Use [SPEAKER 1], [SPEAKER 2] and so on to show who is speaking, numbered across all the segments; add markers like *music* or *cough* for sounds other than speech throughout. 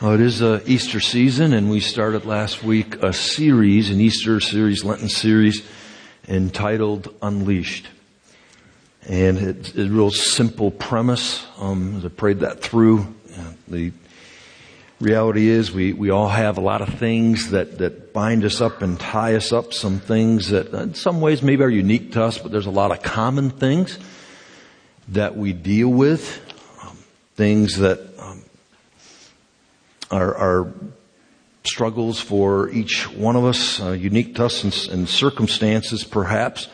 [SPEAKER 1] Well, it is a Easter season, and we started last week a series, an Easter series, Lenten series, entitled Unleashed. And it's a real simple premise. Um, as I prayed that through, the reality is we, we all have a lot of things that, that bind us up and tie us up. Some things that in some ways maybe are unique to us, but there's a lot of common things that we deal with. Um, things that our, our struggles for each one of us, uh, unique to us and, and circumstances perhaps,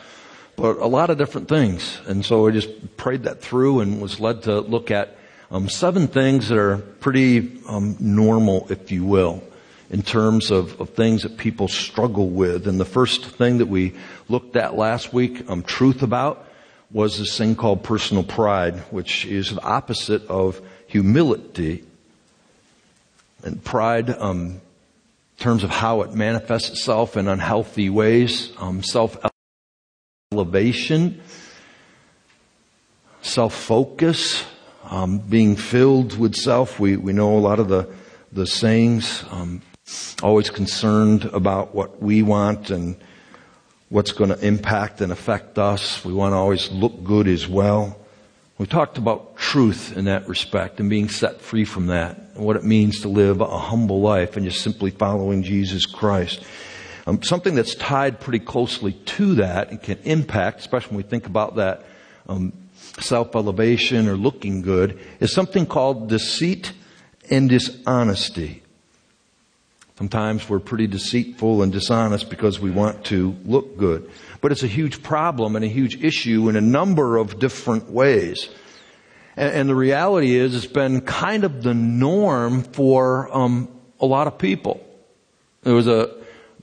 [SPEAKER 1] but a lot of different things. And so I just prayed that through and was led to look at um, seven things that are pretty um, normal, if you will, in terms of, of, things that people struggle with. And the first thing that we looked at last week, um, truth about, was this thing called personal pride, which is the opposite of humility and pride, um, in terms of how it manifests itself in unhealthy ways, um, self elevation, self focus, um, being filled with self. We we know a lot of the the sayings. Um, always concerned about what we want and what's going to impact and affect us. We want to always look good as well. We talked about truth in that respect and being set free from that and what it means to live a humble life and just simply following Jesus Christ. Um, something that's tied pretty closely to that and can impact, especially when we think about that um, self-elevation or looking good, is something called deceit and dishonesty. Sometimes we're pretty deceitful and dishonest because we want to look good. But it's a huge problem and a huge issue in a number of different ways. And, and the reality is, it's been kind of the norm for um, a lot of people. There was a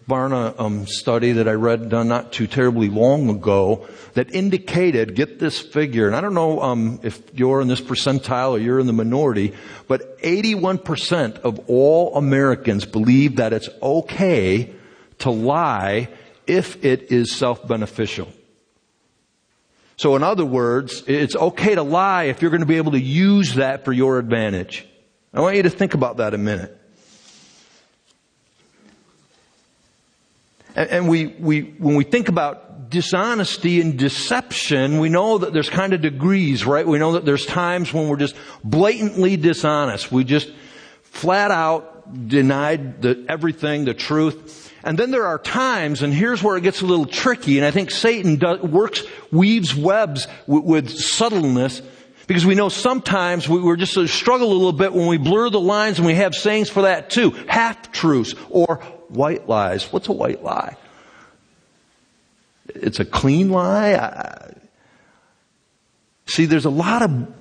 [SPEAKER 1] Barna um, study that I read done not too terribly long ago that indicated, get this figure, and I don't know um, if you're in this percentile or you're in the minority, but 81% of all Americans believe that it's okay to lie if it is self-beneficial. So in other words, it's okay to lie if you're going to be able to use that for your advantage. I want you to think about that a minute. And we, we, when we think about dishonesty and deception, we know that there's kind of degrees, right? We know that there's times when we're just blatantly dishonest. We just flat out denied the, everything, the truth. And then there are times, and here's where it gets a little tricky, and I think Satan does, works, weaves webs with, with subtleness, because we know sometimes we, we're just uh, struggle a little bit when we blur the lines and we have sayings for that too. Half truths or white lies. What's a white lie? It's a clean lie. I, see, there's a lot of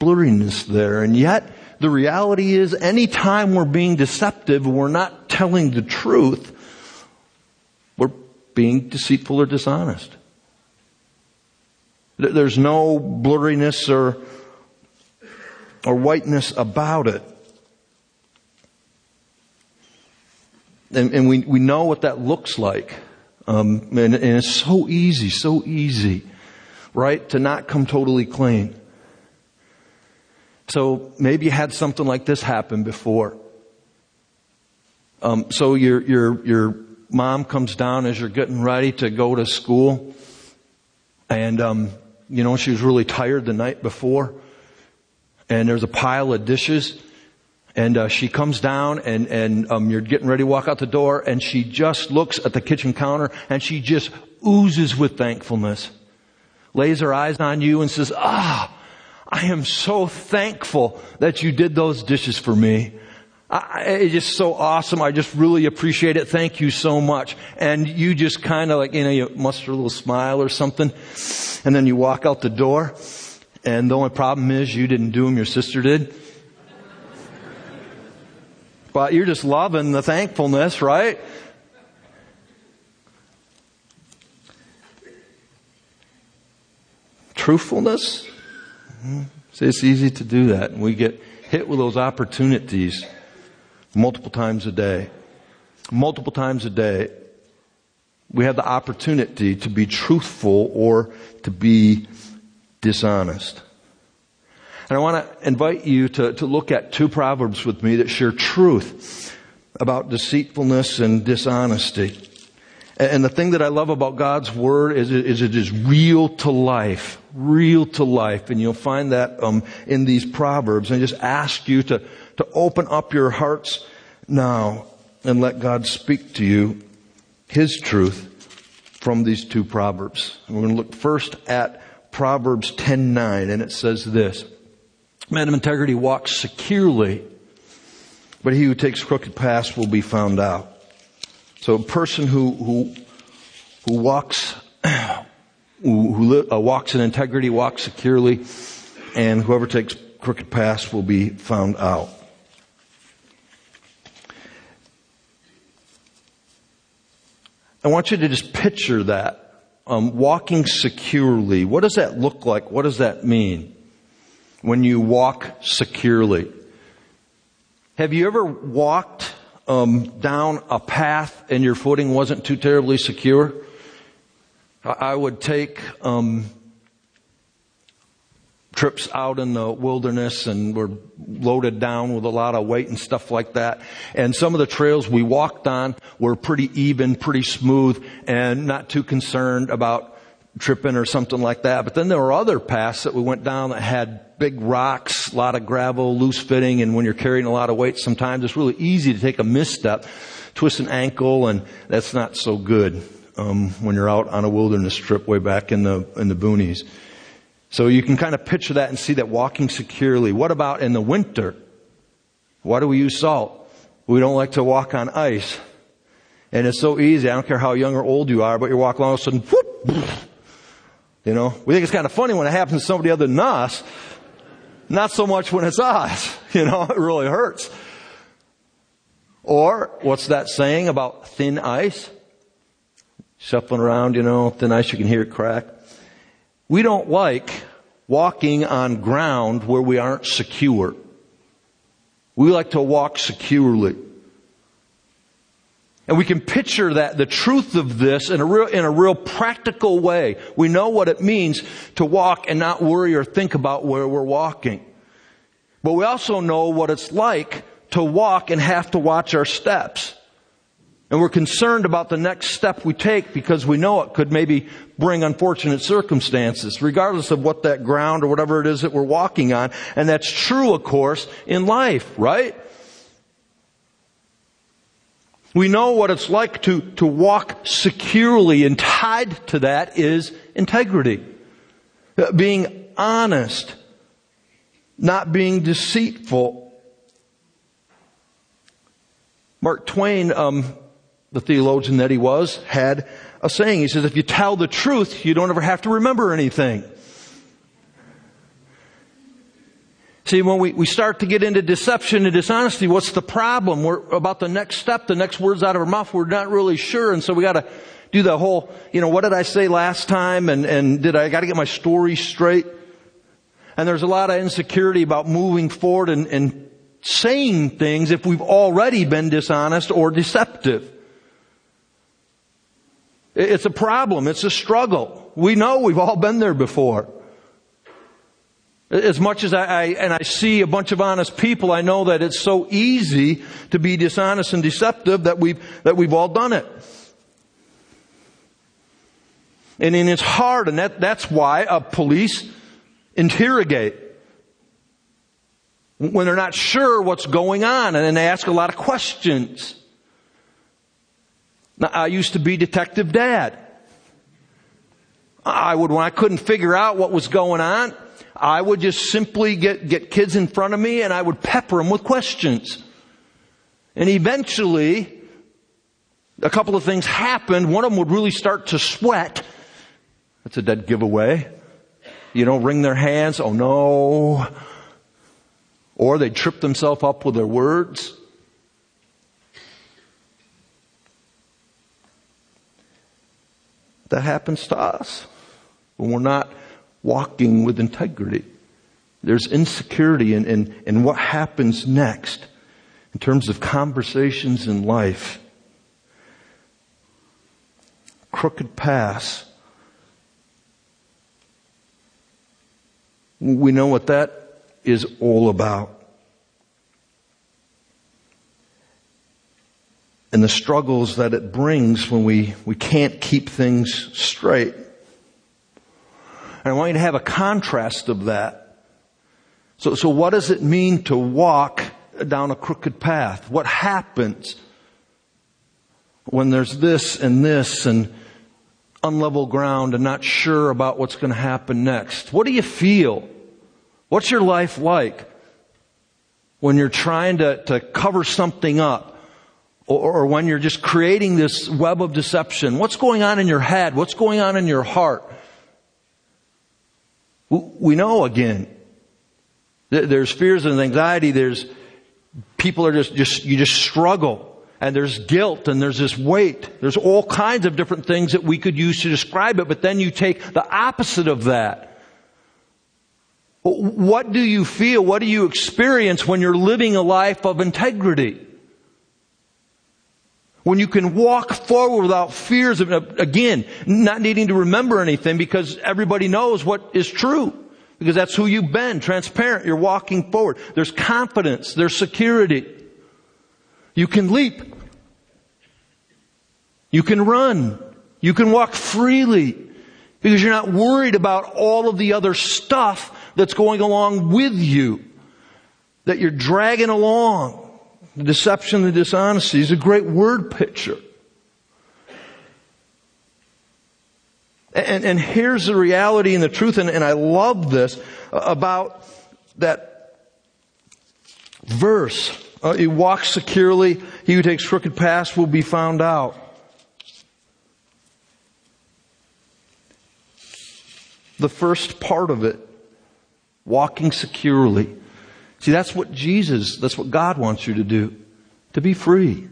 [SPEAKER 1] blurriness there, and yet the reality is anytime we're being deceptive, we're not telling the truth, we're being deceitful or dishonest. There's no blurriness or, or whiteness about it. And, and we, we know what that looks like. Um, and, and it's so easy, so easy, right, to not come totally clean. So maybe you had something like this happen before. Um, so you're, you're, you're mom comes down as you're getting ready to go to school. And, um, you know, she was really tired the night before. And there's a pile of dishes. And uh, she comes down and, and um, you're getting ready to walk out the door and she just looks at the kitchen counter and she just oozes with thankfulness. Lays her eyes on you and says, ah, I am so thankful that you did those dishes for me. I, it's just so awesome. I just really appreciate it. Thank you so much. And you just kind of like, you know, you muster a little smile or something. And then you walk out the door. And the only problem is you didn't do them, your sister did. But you're just loving the thankfulness, right? Truthfulness. Mm-hmm. See, It's easy to do that. And we get hit with those opportunities multiple times a day. Multiple times a day, we have the opportunity to be truthful or to be dishonest. And I want to invite you to, to look at two proverbs with me that share truth about deceitfulness and dishonesty. And the thing that I love about God's Word is, is it is real to life. Real to life. And you'll find that um, in these Proverbs. And I just ask you to, to open up your hearts now and let God speak to you His truth from these two Proverbs. We're going to look first at Proverbs 10.9 and it says this. Man of integrity walks securely, but he who takes crooked paths will be found out. So a person who, who, who walks, *clears throat* who, uh, walks in integrity, walks securely, and whoever takes crooked paths will be found out. I want you to just picture that. Um, walking securely. What does that look like? What does that mean? When you walk securely. Have you ever walked um, down a path and your footing wasn't too terribly secure, I would take um, trips out in the wilderness and we're loaded down with a lot of weight and stuff like that. And some of the trails we walked on were pretty even, pretty smooth, and not too concerned about tripping or something like that. But then there were other paths that we went down that had big rocks, a lot of gravel, loose fitting, and when you're carrying a lot of weight, sometimes it's really easy to take a misstep, twist an ankle, and that's not so good um, when you're out on a wilderness trip way back in the in the boonies. So you can kind of picture that and see that walking securely. What about in the winter? Why do we use salt? We don't like to walk on ice. And it's so easy. I don't care how young or old you are, but you walk along, all of a sudden, whoop, you know, we think it's kind of funny when it happens to somebody other than us. Not so much when it's us. *laughs* You know, it really hurts. Or, what's that saying about thin ice? Shuffling around, you know, thin ice, you can hear it crack. We don't like walking on ground where we aren't secure. We like to walk securely. And we can picture that, the truth of this in a real, in a real practical way. We know what it means to walk and not worry or think about where we're walking. But we also know what it's like to walk and have to watch our steps. And we're concerned about the next step we take because we know it could maybe bring unfortunate circumstances, regardless of what that ground or whatever it is that we're walking on. And that's true, of course, in life, right? We know what it's like to, to walk securely and tied to that is integrity. Uh, being honest. Not being deceitful. Mark Twain, um, the theologian that he was, had a saying. He says, if you tell the truth, you don't ever have to remember anything. See, when we, we start to get into deception and dishonesty, what's the problem? We're about the next step, the next words out of our mouth, we're not really sure. And so we gotta do the whole, you know, what did I say last time? And, and did I gotta get my story straight? And there's a lot of insecurity about moving forward and, and saying things if we've already been dishonest or deceptive. It's a problem. It's a struggle. We know we've all been there before. As much as I, I, and I see a bunch of honest people, I know that it's so easy to be dishonest and deceptive that we've, that we've all done it. And, it's hard, and that, that's why a police interrogate when they're not sure what's going on, and then they ask a lot of questions. Now, I used to be detective dad. I would, when I couldn't figure out what was going on, I would just simply get, get kids in front of me and I would pepper them with questions. And eventually, a couple of things happened. One of them would really start to sweat. That's a dead giveaway. You know, wring their hands. Oh no. Or they trip themselves up with their words. That happens to us when we're not walking with integrity. There's insecurity in, in, in what happens next in terms of conversations in life. Crooked paths. We know what that is all about. And the struggles that it brings when we, we can't keep things straight. And I want you to have a contrast of that. So, so what does it mean to walk down a crooked path? What happens when there's this and this and unlevel ground and not sure about what's going to happen next? What do you feel? What's your life like when you're trying to, to cover something up? Or, or when you're just creating this web of deception? What's going on in your head? What's going on in your heart? We know again, there's fears and anxiety, there's people are just, just, you just struggle and there's guilt and there's this weight. There's all kinds of different things that we could use to describe it, but then you take the opposite of that. What do you feel? What do you experience when you're living a life of integrity? When you can walk forward without fears of, again, not needing to remember anything because everybody knows what is true. Because that's who you've been, transparent. You're walking forward. There's confidence. There's security. You can leap. You can run. You can walk freely because you're not worried about all of the other stuff that's going along with you that you're dragging along. The deception, the dishonesty is a great word picture. And, and here's the reality and the truth, and, and I love this about that verse. Uh, he walks securely. He who takes crooked paths will be found out. The first part of it, walking securely. See, that's what Jesus, that's what God wants you to do. To be free.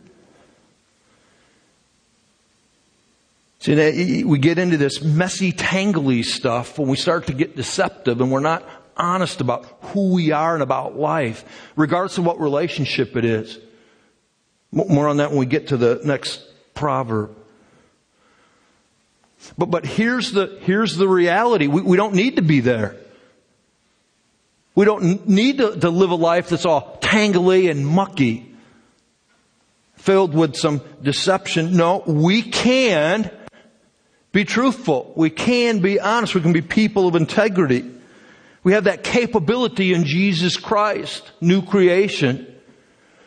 [SPEAKER 1] See, we get into this messy, tangly stuff when we start to get deceptive and we're not honest about who we are and about life, regardless of what relationship it is. More on that when we get to the next proverb. But, but here's the, here's the reality. We, we don't need to be there. We don't need to, to live a life that's all tangly and mucky, filled with some deception. No, we can be truthful. We can be honest. We can be people of integrity. We have that capability in Jesus Christ, new creation,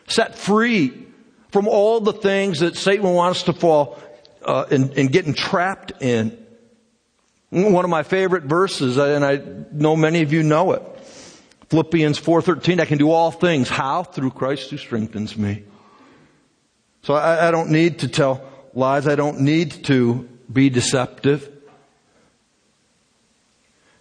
[SPEAKER 1] set free from all the things that Satan wants to fall uh, and, and getting trapped in. One of my favorite verses, and I know many of you know it. Philippians 4.13, I can do all things. How? Through Christ who strengthens me. So I, I don't need to tell lies. I don't need to be deceptive.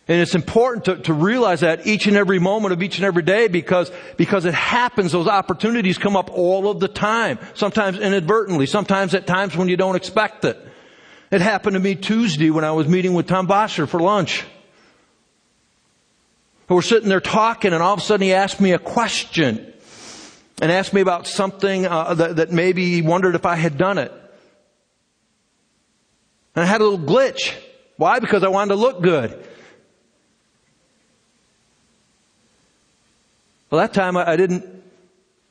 [SPEAKER 1] And it's important to, to realize that each and every moment of each and every day because, because it happens, those opportunities come up all of the time. Sometimes inadvertently, sometimes at times when you don't expect it. It happened to me Tuesday when I was meeting with Tom Bosher for lunch. We're sitting there talking and all of a sudden he asked me a question and asked me about something uh, that, that maybe he wondered if I had done it. And I had a little glitch. Why? Because I wanted to look good. Well, that time I, I didn't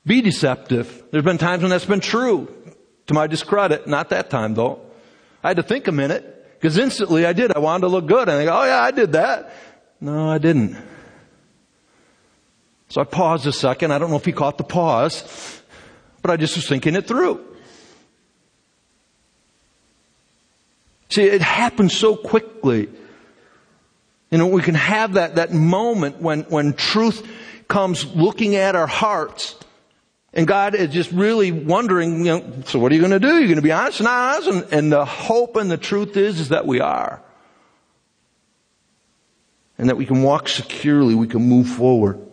[SPEAKER 1] be deceptive. There's been times when that's been true. To my discredit. Not that time though. I had to think a minute. Because instantly I did. I wanted to look good. And I go, oh yeah, I did that. No, I didn't. So I paused a second. I don't know if he caught the pause. But I just was thinking it through. See, it happens so quickly. You know, we can have that, that moment when, when truth comes looking at our hearts. And God is just really wondering, you know, so what are you going to do? You're going to be honest and honest? And, and the hope and the truth is, is that we are. And that we can walk securely, we can move forward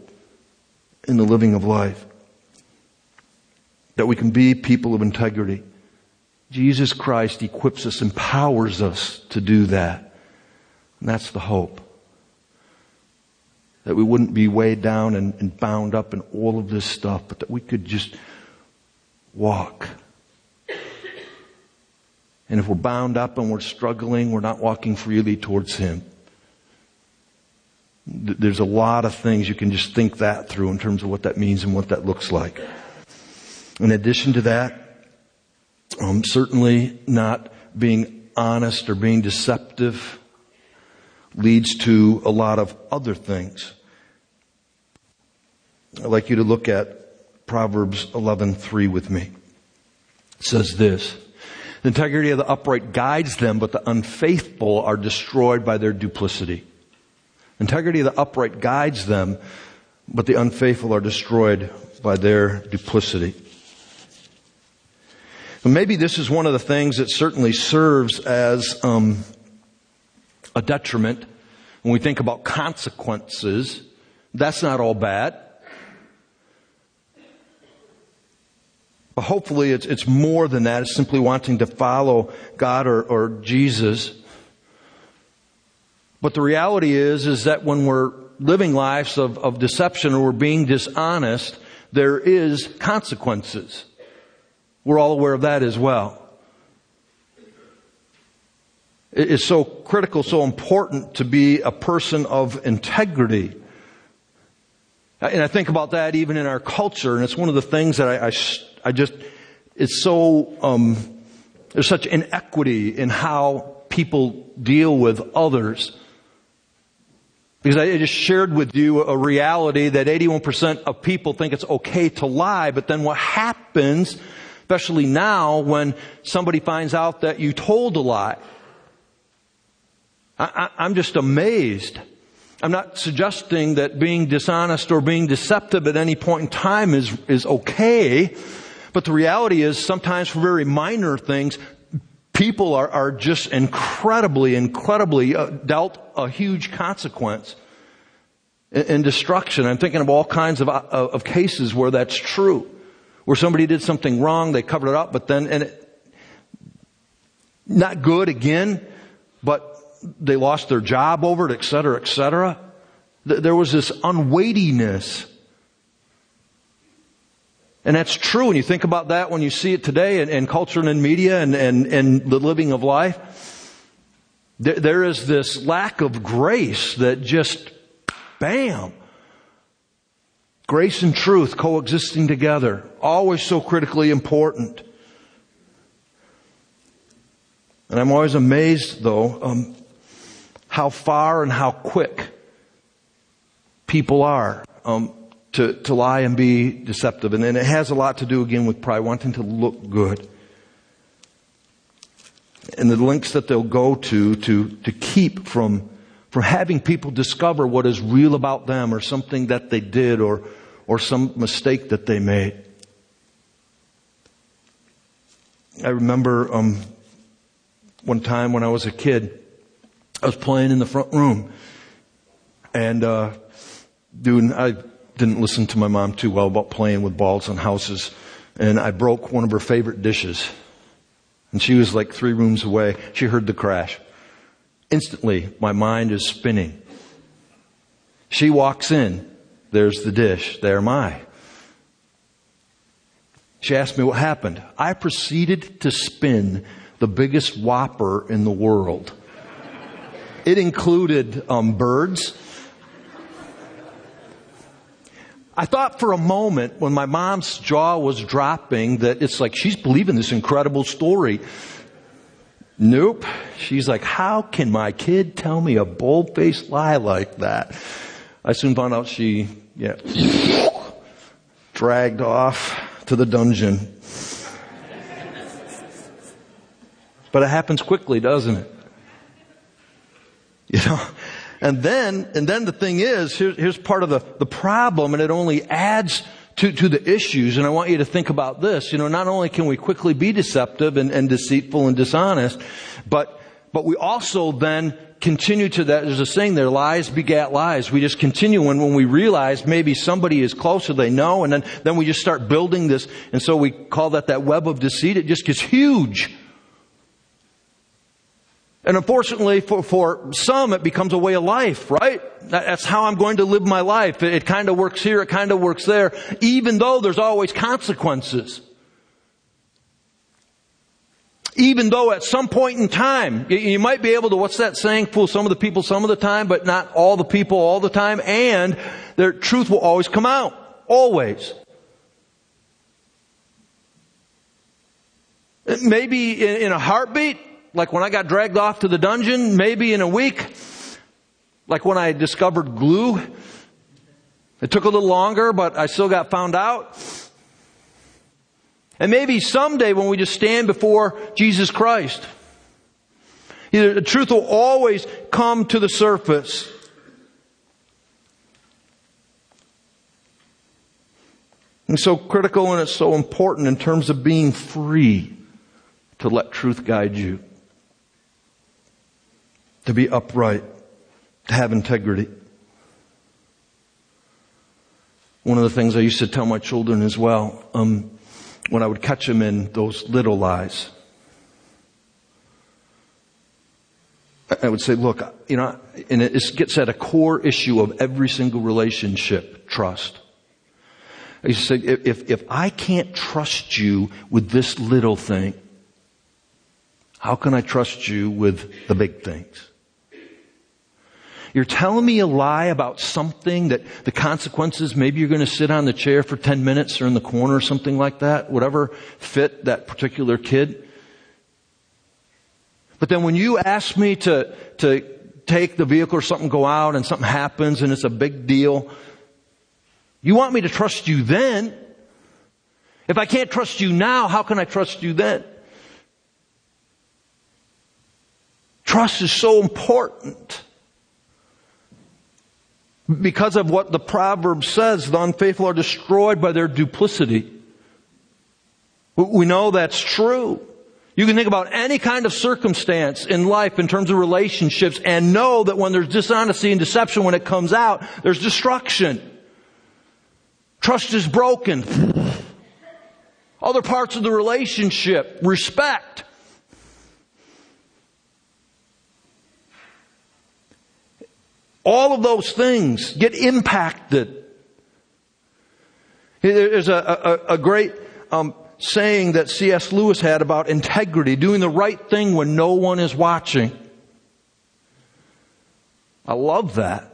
[SPEAKER 1] in the living of life. That we can be people of integrity. Jesus Christ equips us, empowers us to do that. And that's the hope. That we wouldn't be weighed down and, and bound up in all of this stuff, but that we could just walk. And if we're bound up and we're struggling, we're not walking freely towards Him. There's a lot of things you can just think that through in terms of what that means and what that looks like. In addition to that, um, certainly not being honest or being deceptive leads to a lot of other things. I'd like you to look at Proverbs 11:3 with me. It says this: "The integrity of the upright guides them, but the unfaithful are destroyed by their duplicity." Integrity of the upright guides them, but the unfaithful are destroyed by their duplicity. And maybe this is one of the things that certainly serves as um, a detriment when we think about consequences. That's not all bad. But hopefully it's, it's more than that. It's simply wanting to follow God or, or Jesus. But the reality is, is that when we're living lives of, of deception or we're being dishonest, there is consequences. We're all aware of that as well. It's so critical, so important to be a person of integrity. And I think about that even in our culture, and it's one of the things that I, I, I just, it's so, um, there's such inequity in how people deal with others. Because I just shared with you a reality that 81% of people think it's okay to lie, but then what happens, especially now, when somebody finds out that you told a lie? I, am just amazed. I'm not suggesting that being dishonest or being deceptive at any point in time is, is okay, but the reality is sometimes for very minor things, people are, are just incredibly, incredibly uh, dealt a huge consequence in destruction. I'm thinking of all kinds of, uh, of cases where that's true, where somebody did something wrong, they covered it up, but then, and it, not good again, but they lost their job over it, et cetera, et cetera. There was this unweightiness and that's true when you think about that, when you see it today in, in culture and in media and, and, and the living of life. There, there is this lack of grace that just, bam. Grace and truth coexisting together. Always so critically important. And I'm always amazed though, um, how far and how quick people are. Um, to, to lie and be deceptive. And, and it has a lot to do again with pride, wanting to look good. And the links that they'll go to to, to keep from, from having people discover what is real about them or something that they did or, or some mistake that they made. I remember um, one time when I was a kid, I was playing in the front room, and uh, dude, I didn't listen to my mom too well about playing with balls and houses. And I broke one of her favorite dishes. And she was like three rooms away. She heard the crash. Instantly, my mind is spinning. She walks in. There's the dish. There am I. She asked me what happened. I proceeded to spin the biggest whopper in the world. It included um, birds I thought for a moment when my mom's jaw was dropping that it's like she's believing this incredible story. Nope. She's like, how can my kid tell me a bold-faced lie like that? I soon found out she, yeah, dragged off to the dungeon. But it happens quickly, doesn't it? You know, and then, and then the thing is, here, here's part of the, the problem, and it only adds to, to the issues. And I want you to think about this. You know, not only can we quickly be deceptive and, and deceitful and dishonest, but, but we also then continue to that. There's a saying there, lies begat lies. We just continue when, when we realize maybe somebody is closer, they know, and then, then we just start building this. And so we call that that web of deceit. It just gets huge. And unfortunately for, for some, it becomes a way of life, right? That's how I'm going to live my life. It, it kind of works here, it kind of works there, even though there's always consequences. Even though at some point in time, you might be able to, what's that saying, fool some of the people some of the time, but not all the people all the time, and their truth will always come out. Always. Maybe in a heartbeat, like when I got dragged off to the dungeon, maybe in a week, like when I discovered glue. It took a little longer, but I still got found out. And maybe someday when we just stand before Jesus Christ, the truth will always come to the surface. And so critical and it's so important in terms of being free to let truth guide you. To be upright. To have integrity. One of the things I used to tell my children as well, um, when I would catch them in those little lies, I would say, look, you know, and it gets at a core issue of every single relationship, trust. I used to say, if, if I can't trust you with this little thing, how can I trust you with the big things? You're telling me a lie about something that the consequences, maybe you're going to sit on the chair for 10 minutes or in the corner or something like that, whatever fit that particular kid. But then when you ask me to, to take the vehicle or something, go out and something happens and it's a big deal, you want me to trust you then. If I can't trust you now, how can I trust you then? Trust is so important. Because of what the proverb says, the unfaithful are destroyed by their duplicity. We know that's true. You can think about any kind of circumstance in life in terms of relationships and know that when there's dishonesty and deception, when it comes out, there's destruction. Trust is broken. Other parts of the relationship, respect, All of those things get impacted. There's a, a, a great um, saying that C.S. Lewis had about integrity, doing the right thing when no one is watching. I love that.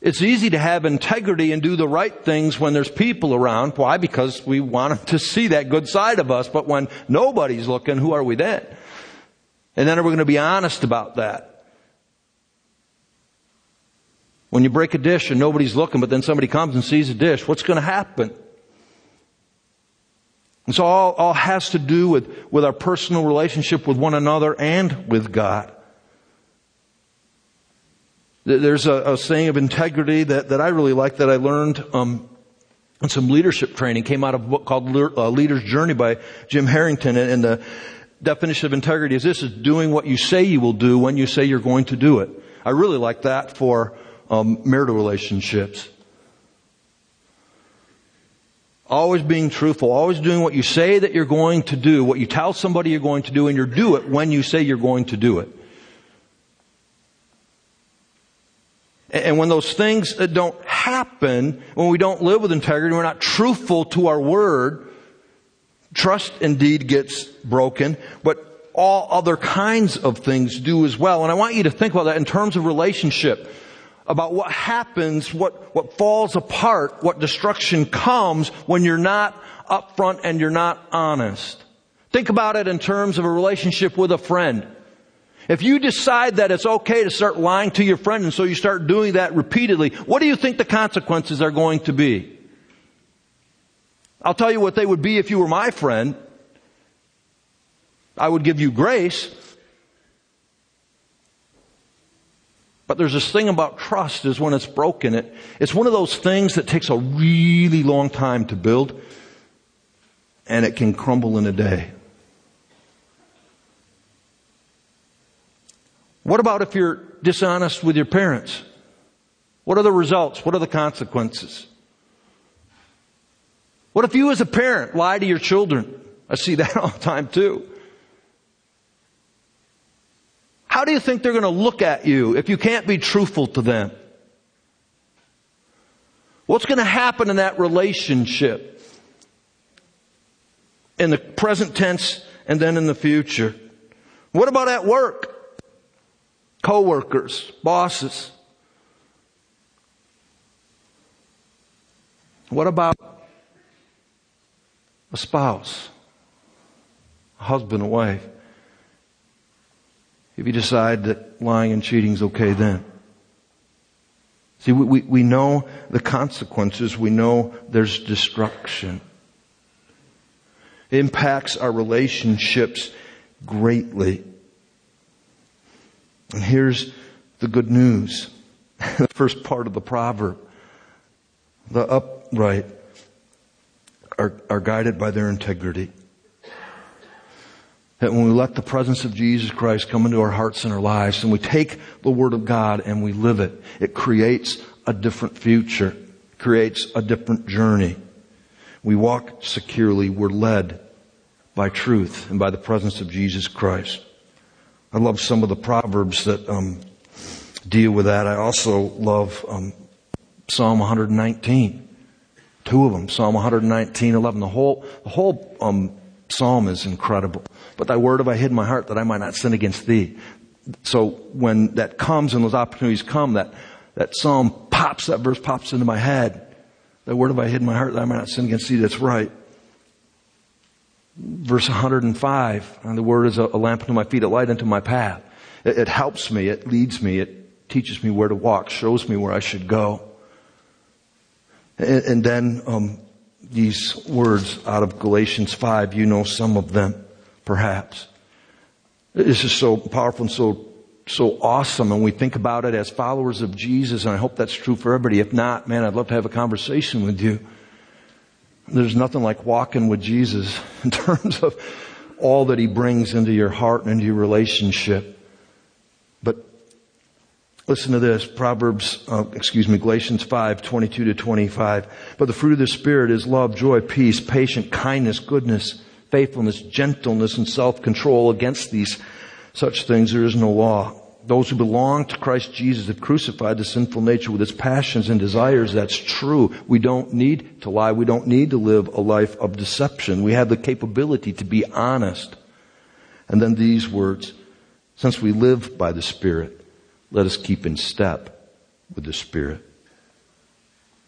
[SPEAKER 1] It's easy to have integrity and do the right things when there's people around. Why? Because we want them to see that good side of us. But when nobody's looking, who are we then? And then are we going to be honest about that? When you break a dish and nobody's looking, but then somebody comes and sees a dish, what's going to happen? And so all, all has to do with, with our personal relationship with one another and with God. There's a, a saying of integrity that, that I really like that I learned um, in some leadership training. Came out of a book called uh, Leader's Journey by Jim Herrington. And, and the definition of integrity is this, is doing what you say you will do when you say you're going to do it. I really like that for um, marital relationships. Always being truthful, always doing what you say that you're going to do, what you tell somebody you're going to do, and you do it when you say you're going to do it. And when those things don't happen, when we don't live with integrity, we're not truthful to our word, trust indeed gets broken, but all other kinds of things do as well. And I want you to think about that in terms of relationship about what happens, what, what falls apart, what destruction comes when you're not upfront and you're not honest. Think about it in terms of a relationship with a friend. If you decide that it's okay to start lying to your friend and so you start doing that repeatedly, what do you think the consequences are going to be? I'll tell you what they would be if you were my friend. I would give you grace. But there's this thing about trust is when it's broken, it, it's one of those things that takes a really long time to build and it can crumble in a day. What about if you're dishonest with your parents? What are the results? What are the consequences? What if you as a parent lie to your children? I see that *laughs* all the time too. How do you think they're going to look at you if you can't be truthful to them? What's going to happen in that relationship? in the present tense and then in the future. What about at work? Co-workers, bosses. What about a spouse, a husband, a wife? If you decide that lying and cheating is okay then. See, we, we, we know the consequences. We know there's destruction. It impacts our relationships greatly. And here's the good news. *laughs* the first part of the proverb. The upright are, are guided by their integrity. That when we let the presence of Jesus Christ come into our hearts and our lives and we take the Word of God and we live it, it creates a different future, creates a different journey. We walk securely, we're led by truth and by the presence of Jesus Christ. I love some of the proverbs that um, deal with that. I also love um, Psalm 119. Two of them, Psalm 119, 11. The whole, the whole um, psalm is incredible. But thy word have I hid in my heart that I might not sin against thee. So when that comes and those opportunities come, that, that psalm pops, that verse pops into my head. Thy word have I hid in my heart that I might not sin against thee. That's right. Verse 105, and the word is a, a lamp unto my feet, a light unto my path. It, it helps me, it leads me, it teaches me where to walk, shows me where I should go. And, and then um, these words out of Galatians 5, you know some of them, perhaps. This is so powerful and so, so awesome. And we think about it as followers of Jesus. And I hope that's true for everybody. If not, man, I'd love to have a conversation with you. There's nothing like walking with Jesus *laughs* in terms of all that he brings into your heart and into your relationship. But Listen to this, Proverbs, uh, excuse me, Galatians 5, 22 to 25. But the fruit of the Spirit is love, joy, peace, patience, kindness, goodness, faithfulness, gentleness, and self-control. Against these such things there is no law. Those who belong to Christ Jesus have crucified the sinful nature with its passions and desires. That's true. We don't need to lie. We don't need to live a life of deception. We have the capability to be honest. And then these words, since we live by the Spirit, let us keep in step with the Spirit.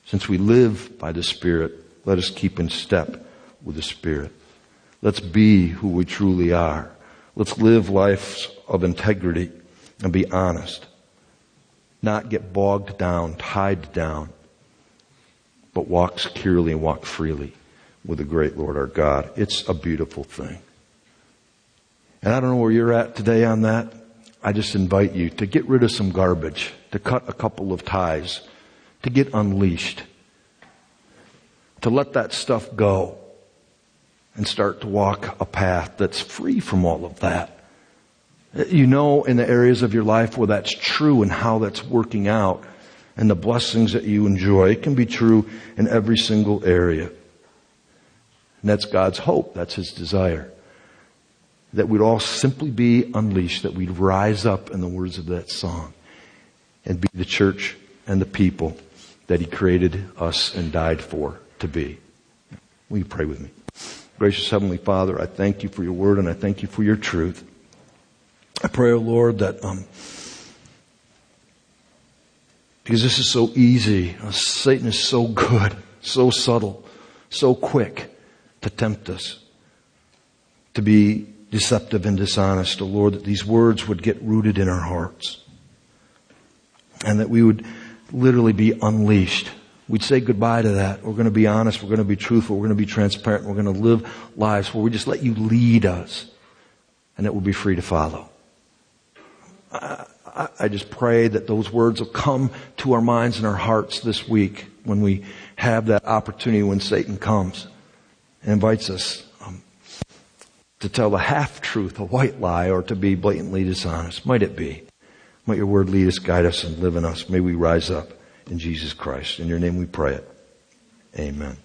[SPEAKER 1] Since we live by the Spirit, let us keep in step with the Spirit. Let's be who we truly are. Let's live lives of integrity and be honest. Not get bogged down, tied down, but walk securely and walk freely with the great Lord our God. It's a beautiful thing. And I don't know where you're at today on that. I just invite you to get rid of some garbage, to cut a couple of ties, to get unleashed, to let that stuff go and start to walk a path that's free from all of that. You know in the areas of your life where that's true and how that's working out and the blessings that you enjoy. It can be true in every single area. And that's God's hope. That's His desire that we'd all simply be unleashed, that we'd rise up in the words of that song and be the church and the people that He created us and died for to be. Will you pray with me? Gracious Heavenly Father, I thank you for your word and I thank you for your truth. I pray, O oh Lord, that um, because this is so easy, uh, Satan is so good, so subtle, so quick to tempt us to be deceptive and dishonest, O oh Lord, that these words would get rooted in our hearts. And that we would literally be unleashed. We'd say goodbye to that. We're going to be honest. We're going to be truthful. We're going to be transparent. We're going to live lives where we just let you lead us and that we'll be free to follow. I, I, I just pray that those words will come to our minds and our hearts this week when we have that opportunity when Satan comes and invites us um, to tell the half truth, a white lie, or to be blatantly dishonest. Might it be? Might your word lead us, guide us, and live in us. May we rise up in Jesus Christ. In your name we pray it. Amen.